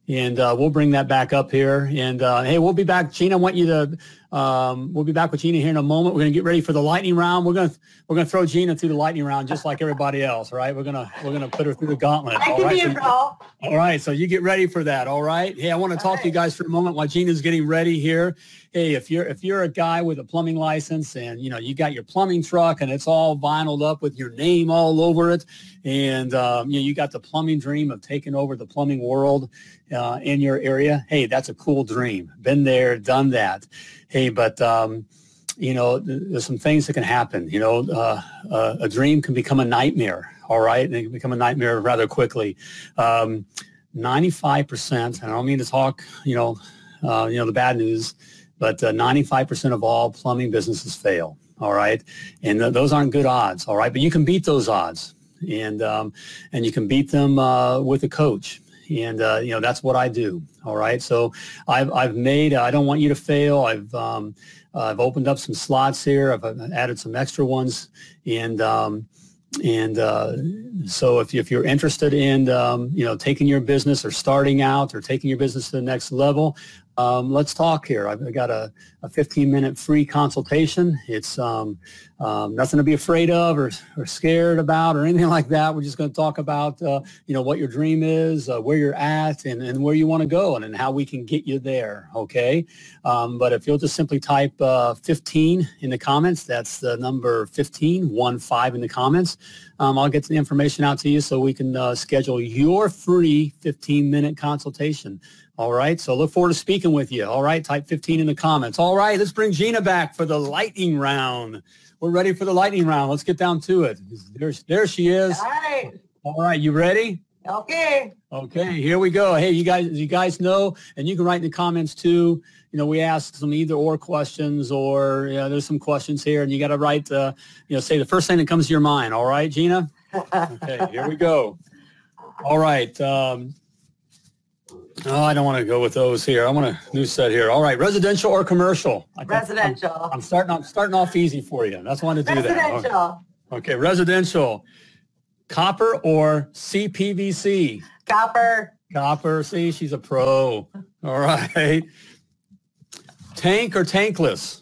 And uh, we'll bring that back up here. And uh, hey, we'll be back. Gina, I want you to um, we'll be back with Gina here in a moment. We're going to get ready for the lightning round. We're going to we're going to throw Gina through the lightning round just like everybody else. Right? We're gonna we're gonna put her through the gauntlet. I all right? so, all right. So you get ready for that. All right. Hey, I want to talk right. to you guys for a moment while Gina's getting ready here. Hey, if you're if you're a guy with a plumbing license and you know you got your plumbing truck and it's all vinyled up with your name all over it, and um, you know you got the plumbing dream of taking over the plumbing world uh, in your area. Hey, that's a cool dream. Been there, done that hey, but um, you know, there's some things that can happen. You know, uh, uh, a dream can become a nightmare. All right, and it can become a nightmare rather quickly. Um, 95%. And I don't mean to talk, you know, uh, you know the bad news, but 95% uh, of all plumbing businesses fail. All right, and th- those aren't good odds. All right, but you can beat those odds, and um, and you can beat them uh, with a coach and uh, you know that's what I do. All right, so I've I've made. I don't want you to fail. I've um, uh, I've opened up some slots here. I've added some extra ones, and um, and uh, so if, if you're interested in um, you know taking your business or starting out or taking your business to the next level, um, let's talk here. I've got a, a 15 minute free consultation. It's um, um, nothing to be afraid of or, or scared about or anything like that. We're just going to talk about, uh, you know, what your dream is, uh, where you're at and, and where you want to go and, and how we can get you there. Okay. Um, but if you'll just simply type uh, 15 in the comments, that's the number 15, one five in the comments. Um, I'll get the information out to you so we can uh, schedule your free 15 minute consultation. All right. So look forward to speaking with you. All right. Type 15 in the comments. All right. Let's bring Gina back for the lightning round. We're ready for the lightning round. Let's get down to it. There, there she is. All right. All right. You ready? Okay. Okay. Here we go. Hey, you guys, you guys know, and you can write in the comments too. You know, we ask some either or questions or, you know, there's some questions here and you got to write, uh, you know, say the first thing that comes to your mind. All right, Gina? Okay. Here we go. All right. Um, Oh, I don't want to go with those here. I want a new set here. All right, residential or commercial? residential. I'm, I'm, starting. I'm starting off easy for you. That's why I want to do residential. that. Okay. okay, residential. Copper or CPVC? Copper. Copper. See, she's a pro. All right. Tank or tankless?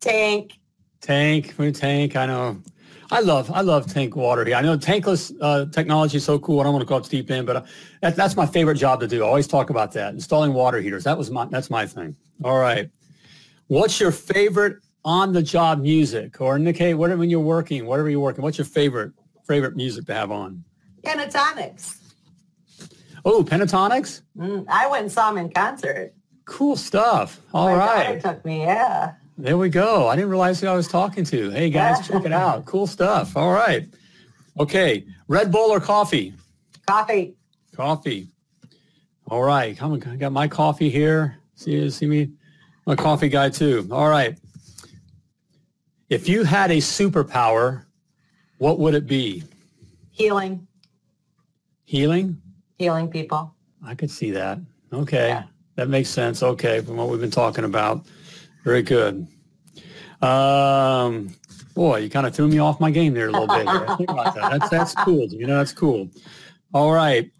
Tank. Tank. We tank. I know. I love I love tank water here. I know tankless uh, technology is so cool. I don't want to go up deep in, but uh, that, that's my favorite job to do. I always talk about that. Installing water heaters. That was my that's my thing. All right. What's your favorite on the job music or indicate whatever when you're working, whatever you're working, what's your favorite favorite music to have on? Pentatonix. Oh, Pentatonix? Mm, I went and saw them in concert. Cool stuff. All My right. took me, yeah. There we go. I didn't realize who I was talking to. Hey guys, check it out. Cool stuff. All right. Okay. Red Bull or coffee? Coffee. Coffee. All right. Come on. I got my coffee here. See, see me? I'm a coffee guy too. All right. If you had a superpower, what would it be? Healing. Healing? Healing people. I could see that. Okay. Yeah. That makes sense. Okay. From what we've been talking about. Very good. Um, boy, you kind of threw me off my game there a little bit. That. That's that's cool. You know, that's cool. All right.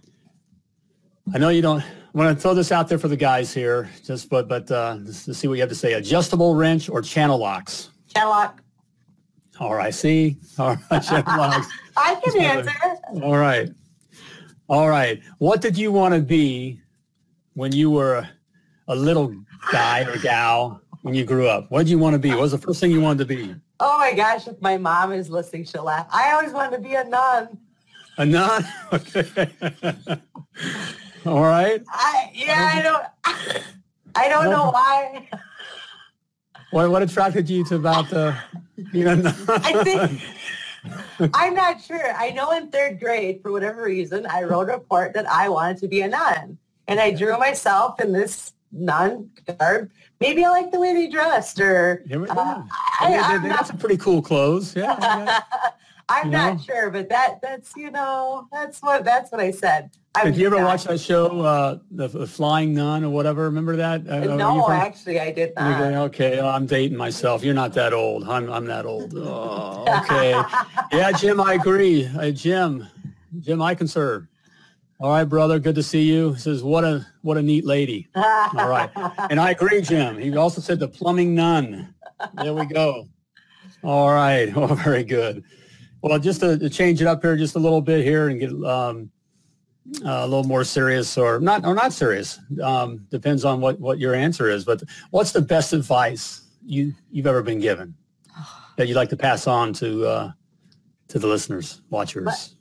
I know you don't want to throw this out there for the guys here, just but but uh, to see what you have to say. Adjustable wrench or channel locks? Channel lock. All right. See. All right. Channel locks. I can answer. All right. All right. What did you want to be when you were a little guy or gal? When you grew up? What did you want to be? What was the first thing you wanted to be? Oh my gosh, if my mom is listening, she'll laugh. I always wanted to be a nun. A nun? Okay. All right. I, yeah, I don't, I don't know why. What, what attracted you to about the, you know, I think, I'm not sure. I know in third grade, for whatever reason, I wrote a report that I wanted to be a nun. And I drew myself in this nun garb. Maybe I like the way they dressed or we- uh, yeah. I, They- they- they not got some pretty cool clothes. Yeah. yeah. I'm You not know? sure, but that that's you know that's what that's what I said. Did you ever watch that show, uh, the, the Flying Nun or whatever? Remember that? Uh, No, from- actually, I did not. going, okay, I'm dating myself. You're not that old. I'm, I'm that old. Oh, okay. yeah, Jim, I agree. Uh, Jim, Jim, I can serve. All right, brother. Good to see you. He says, what a, what a neat lady. All right. And I agree, Jim. He also said the plumbing nun. There we go. All right. Oh, very good. Well, just to, to change it up here just a little bit here and get um, uh, a little more serious or not or not serious. Um, depends on what, what your answer is. But what's the best advice you, you've ever been given that you'd like to pass on to uh, to the listeners, watchers?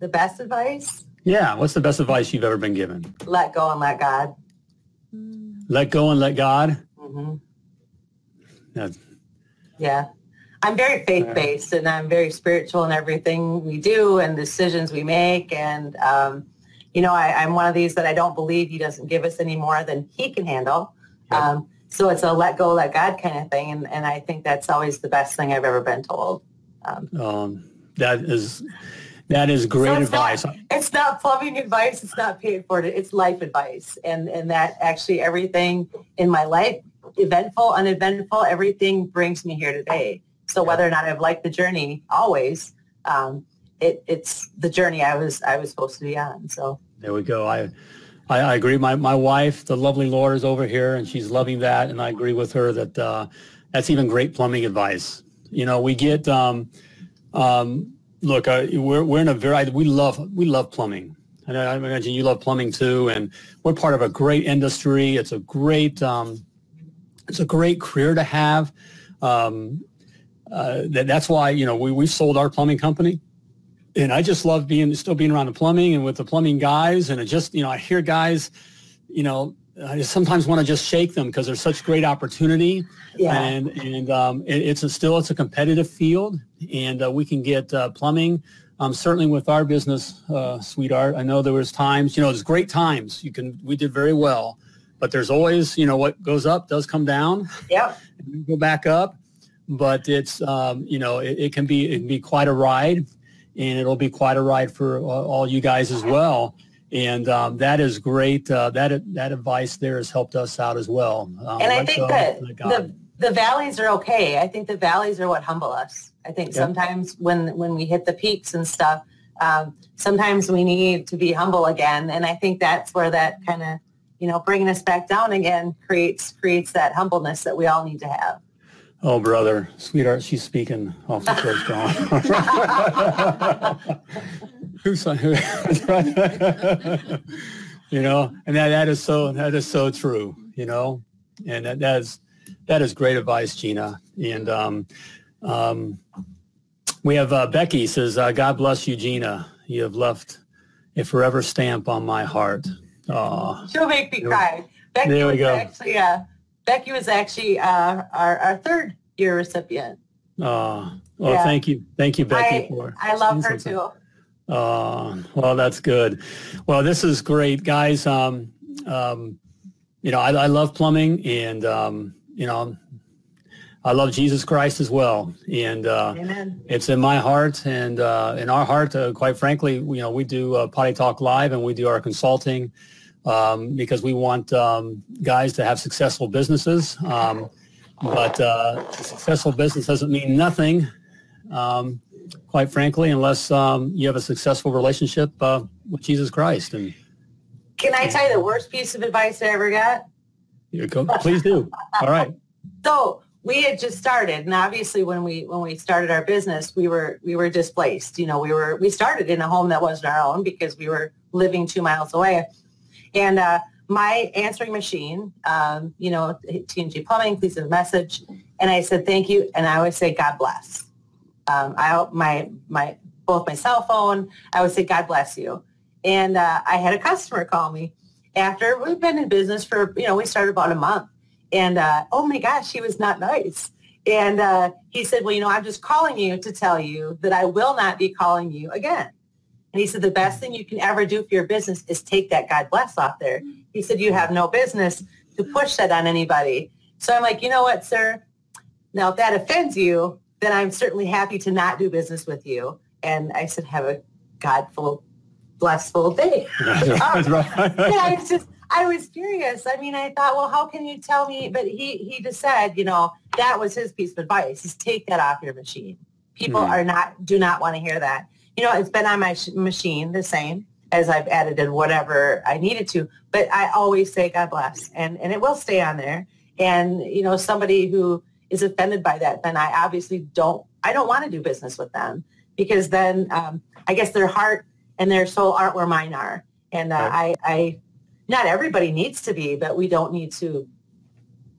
the best advice: Yeah. What's the best advice you've ever been given? let go and let God. Let go and let God. hmm Yeah. Yeah. I'm very faith based and I'm very spiritual in everything we do and decisions we make. And, um, you know, I, I'm one of these that I don't believe he doesn't give us any more than he can handle. Yep. Um, so it's a let go, let God kind of thing. And, and I think that's always the best thing I've ever been told. Um, Um, that is that is great so advice. Not, it's not plumbing advice. It's not paid for it. It's life advice. And, and that actually everything in my life, eventful, uneventful, everything brings me here today. So whether or not I've liked the journey always, um, it, it's the journey I was, I was supposed to be on. So There we go. I, I, I agree. My, my wife, the lovely Laura, is over here, and she's loving that. And I agree with her that uh, that's even great plumbing advice. You know, we get um, um, look. Uh, we're we're in a very we love we love plumbing. And I imagine you love plumbing too. And we're part of a great industry. It's a great um, it's a great career to have. Um, uh, that, that's why you know we we sold our plumbing company and I just love being still being around the plumbing and with the plumbing guys. And it just you know I hear guys, you know, I sometimes want to just shake them because there's such great opportunity. yeah, And and um, it, it's a, still it's a competitive field, and uh, we can get uh, plumbing. Um, certainly with our business, uh, sweetheart, I know there was times, you know, there's great times. You can we did very well, but there's always, you know, what goes up does come down we go back up. But it's um, you know it, it can be it can be quite a ride, and it'll be quite a ride for all, all you guys as well. And um, that is great. Uh, that that advice there has helped us out as well. Um, and I think that the the valleys are okay. I think the valleys are what humble us. I think Yeah. sometimes when when we hit the peaks and stuff, um, sometimes we need to be humble again. And I think that's where that kind of you know bringing us back down again creates creates that humbleness that we all need to have. Oh, brother, sweetheart, she's speaking off the church gone. Who's who? you know, and that, that is so that is so true. You know, and that, that is that is great advice, Gina. And um, um, we have uh, Becky says, uh, "God bless you, Gina. You have left a forever stamp on my heart." Aw. She'll make me There- cry. Becky there we go. actually uh, Becky was actually uh, our our third year recipient. Uh, well, Yeah. thank you. Thank you, Becky, I, for I love her something. too. Uh, well, that's good. Well, this is great, guys. Um, um, you know, I, I love plumbing, and um, you know, I love Jesus Christ as well, and uh, Amen. it's in my heart and uh, in our heart. Uh, quite frankly, you know, we do uh, Potty Talk Live, and we do our consulting um, because we want um, guys to have successful businesses. Um, but uh, a successful business doesn't mean nothing. Um, quite frankly, unless um, you have a successful relationship uh, with Jesus Christ. And Can I tell you the worst piece of advice I ever got? you go, please do. All right. So we had just started, and obviously when we when we started our business, we were we were displaced. You know, we were we started in a home that wasn't our own because we were living two miles away, and uh, my answering machine, um, you know, TNG Plumbing, please leave a message, and I said thank you, and I always say God bless. Um, I my my both my cell phone, I would say God bless you, and uh, I had a customer call me after we've been in business for you know we started about a month and uh, oh my gosh, he was not nice. And uh, he said, well, you know, I'm just calling you to tell you that I will not be calling you again. And he said, the best thing you can ever do for your business is take that God bless off there. He said, you have no business to push that on anybody. So I'm like, you know what, sir? Now, if that offends you, then I'm certainly happy to not do business with you. And I said, have a Godful, blessful day. That's right. yeah, I was just, I was furious. I mean, I thought, well, how can you tell me? But he, he just said, you know, that was his piece of advice is take that off your machine. People mm-hmm. are not, do not want to hear that. You know, it's been on my sh- machine the same as I've edited whatever I needed to, but I always say God bless and, and it will stay on there. And, you know, somebody who is offended by that, then I obviously don't, I don't want to do business with them because then um, I guess their heart and their soul aren't where mine are. And uh, right. I, I, not everybody needs to be, but we don't need to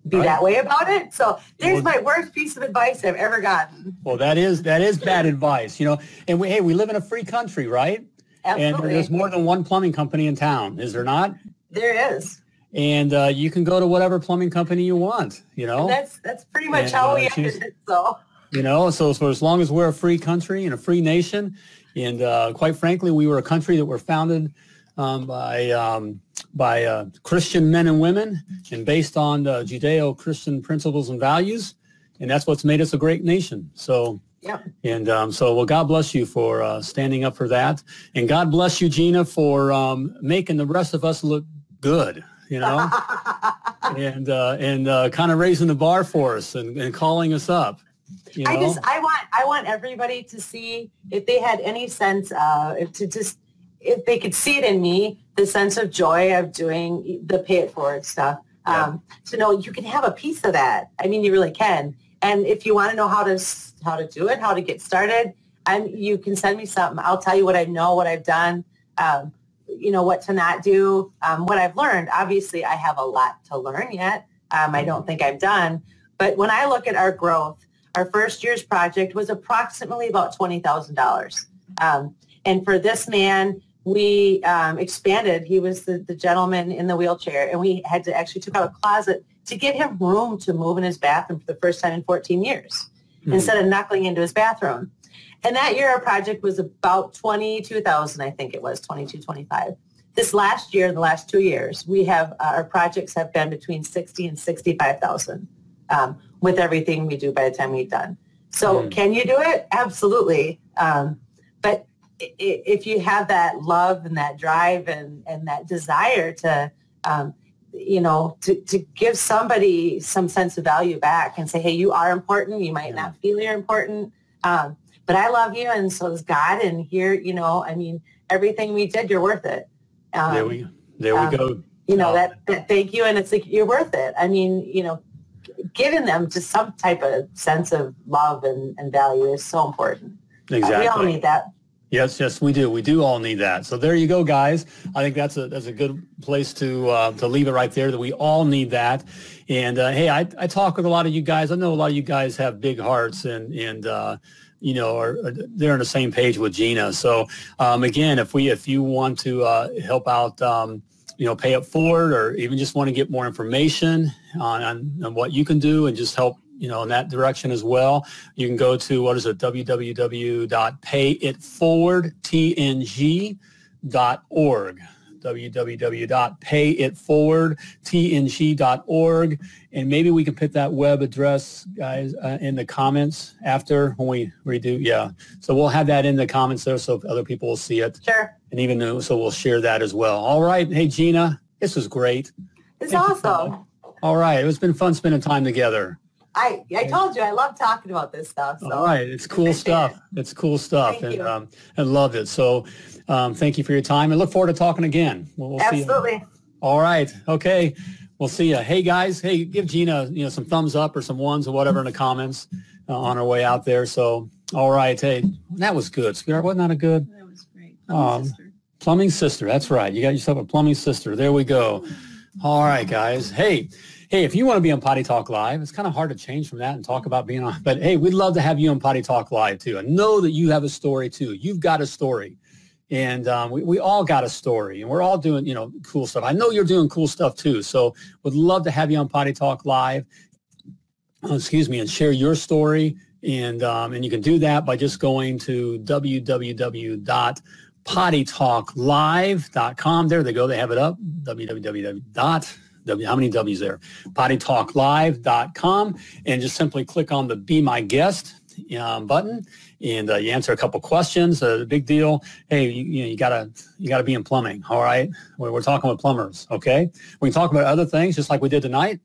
be that way about it. So there's well, my worst piece of advice I've ever gotten. Well, that is that is bad advice, you know. And we, hey, we live in a free country, right? Absolutely. And there's more than one plumbing company in town, is there not? There is. And uh, you can go to whatever plumbing company you want, you know. And that's that's pretty much and, how uh, we ended it. So. You know, so for as long as we're a free country and a free nation, and uh, quite frankly, we were a country that were founded um, by um, by uh, Christian men and women, and based on Judeo-Christian principles and values, and that's what's made us a great nation. So. Yeah. And um, so, well, God bless you for uh, standing up for that, and God bless you, Gina, for um, making the rest of us look good. You know, and uh, and uh, kind of raising the bar for us and, and calling us up. You know? I just I want I want everybody to see if they had any sense uh to just if they could see it in me the sense of joy of doing the pay it forward stuff. Yeah. um to know you can have a piece of that. I mean you really can. And if you want to know how to how to do it how to get started and you can send me something. I'll tell you what I know what I've done um you know what to not do um, what I've learned. Obviously I have a lot to learn yet. Um, I don't think I've done. But when I look at our growth our first year's project was approximately about $20,000. Um, and for this man, we um, expanded. He was the, the gentleman in the wheelchair, and we had to actually took out a closet to get him room to move in his bathroom for the first time in 14 years mm-hmm. instead of knuckling into his bathroom. And that year, our project was about 22,000, I think it was, 22, 25. This last year, the last two years, we have, uh, our projects have been between 60 and 65,000 um, with everything we do by the time we're done. So mm. can you do it? Absolutely. Um, but if you have that love and that drive and, and that desire to, um, you know, to, to give somebody some sense of value back and say, hey, you are important. You might yeah. not feel you're important, um, but I love you and so does God. And here, you know, I mean, everything we did, you're worth it. Um, there we, there we um, go. You know, that, that thank you. And it's like, you're worth it. I mean, you know, giving them just some type of sense of love and, and value is so important. Exactly. Uh, we all need that. Yes, yes, we do. We do all need that. So there you go, guys. I think that's a that's a good place to uh, to leave it right there. That we all need that. And uh, hey, I, I talk with a lot of you guys. I know a lot of you guys have big hearts and and uh, you know are, are, they're on the same page with Gina. So um, again, if we if you want to uh, help out. Um, you know, pay it forward or even just want to get more information on, on, on what you can do and just help you know, in that direction as well. You can go to, what is it, www.payitforwardtng.org www.payitforwardtng.org and maybe we can put that web address guys uh, in the comments after when we redo yeah. So we'll have that in the comments there so other people will see it. Sure. And even though, so we'll share that as well. All right. Hey gina this was great. It's Thank awesome. all right. It's been fun spending time together I, I told you I love talking about this stuff. So. All right, it's cool stuff. It's cool stuff, Thank and um, I love it. So, um, thank you for your time, and look forward to talking again. We'll, we'll Absolutely. All right. Okay. We'll see you. Hey guys. Hey, give Gina you know some thumbs up or some ones or whatever in the comments uh, on our way out there. So, all right. Hey, that was good, sweetheart. Wasn't that a good? That was great. Plumbing um, sister. Plumbing sister. That's right. You got yourself a plumbing sister. There we go. All right, guys. Hey hey, if you want to be on Potty Talk Live, it's kind of hard to change from that and talk about being on. But hey, we'd love to have you on Potty Talk Live too. I know that you have a story too. You've got a story. And um, we, we all got a story and we're all doing, you know, cool stuff. I know you're doing cool stuff too. So would love to have you on Potty Talk Live. Uh, excuse me, and share your story. And, um, and you can do that by just going to www.pottytalklive.com. There they go. They have it up. www W, how many W's there? pottytalklive.com and just simply click on the Be My Guest um, button and uh, you answer a couple questions. Uh, big deal. Hey, you, you, know, you gotta you gotta be in plumbing. All right, we're, we're, talking with plumbers. Okay, we can talk about other things just like we did tonight.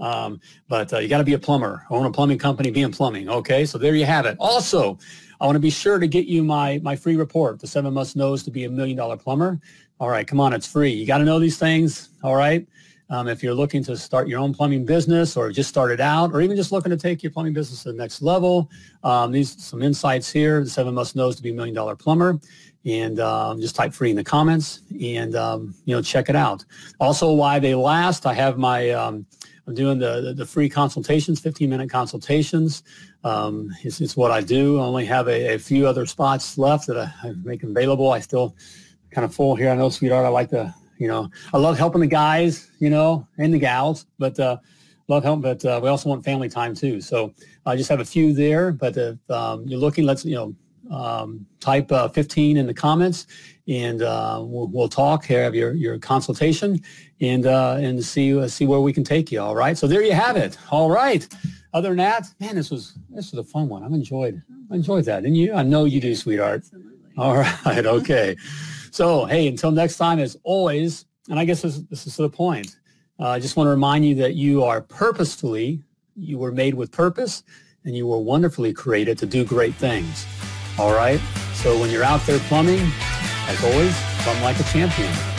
Um, but uh, you got to be a plumber. Own a plumbing company. Be in plumbing. Okay, so there you have it. Also, I want to be sure to get you my my free report, the seven must knows to be a million dollar plumber. All right, come on, it's free. You got to know these things. All right. Um, if you're looking to start your own plumbing business or just started out or even just looking to take your plumbing business to the next level, um, these some insights here, the seven must knows to be a million dollar plumber. And um, just type free in the comments and, um, you know, check it out. Also, why they last, I have my, um, I'm doing the, the, free consultations, 15 minute consultations. Um, it's, it's, what I do. I only have a, a few other spots left that I, I make available. I still kind of full here. I know, sweetheart, I like to you know, I love helping the guys, you know, and the gals, but uh, love helping. But uh, we also want family time too. So I just have a few there. But if um, you're looking, let's you know, um, type uh, 15 in the comments, and uh, we'll, we'll talk. Here have your your consultation, and uh, and see uh, see where we can take you. All right. So there you have it. All right. Other than that, man, this was this was a fun one. I've enjoyed I enjoyed that, didn't you? I know you do, sweetheart. Absolutely. All right. Okay. So, hey, until next time, as always, and I guess this, this is the point, uh, I just want to remind you that you are purposefully, you were made with purpose, and you were wonderfully created to do great things. All right? So when you're out there plumbing, as always, plumb like a champion.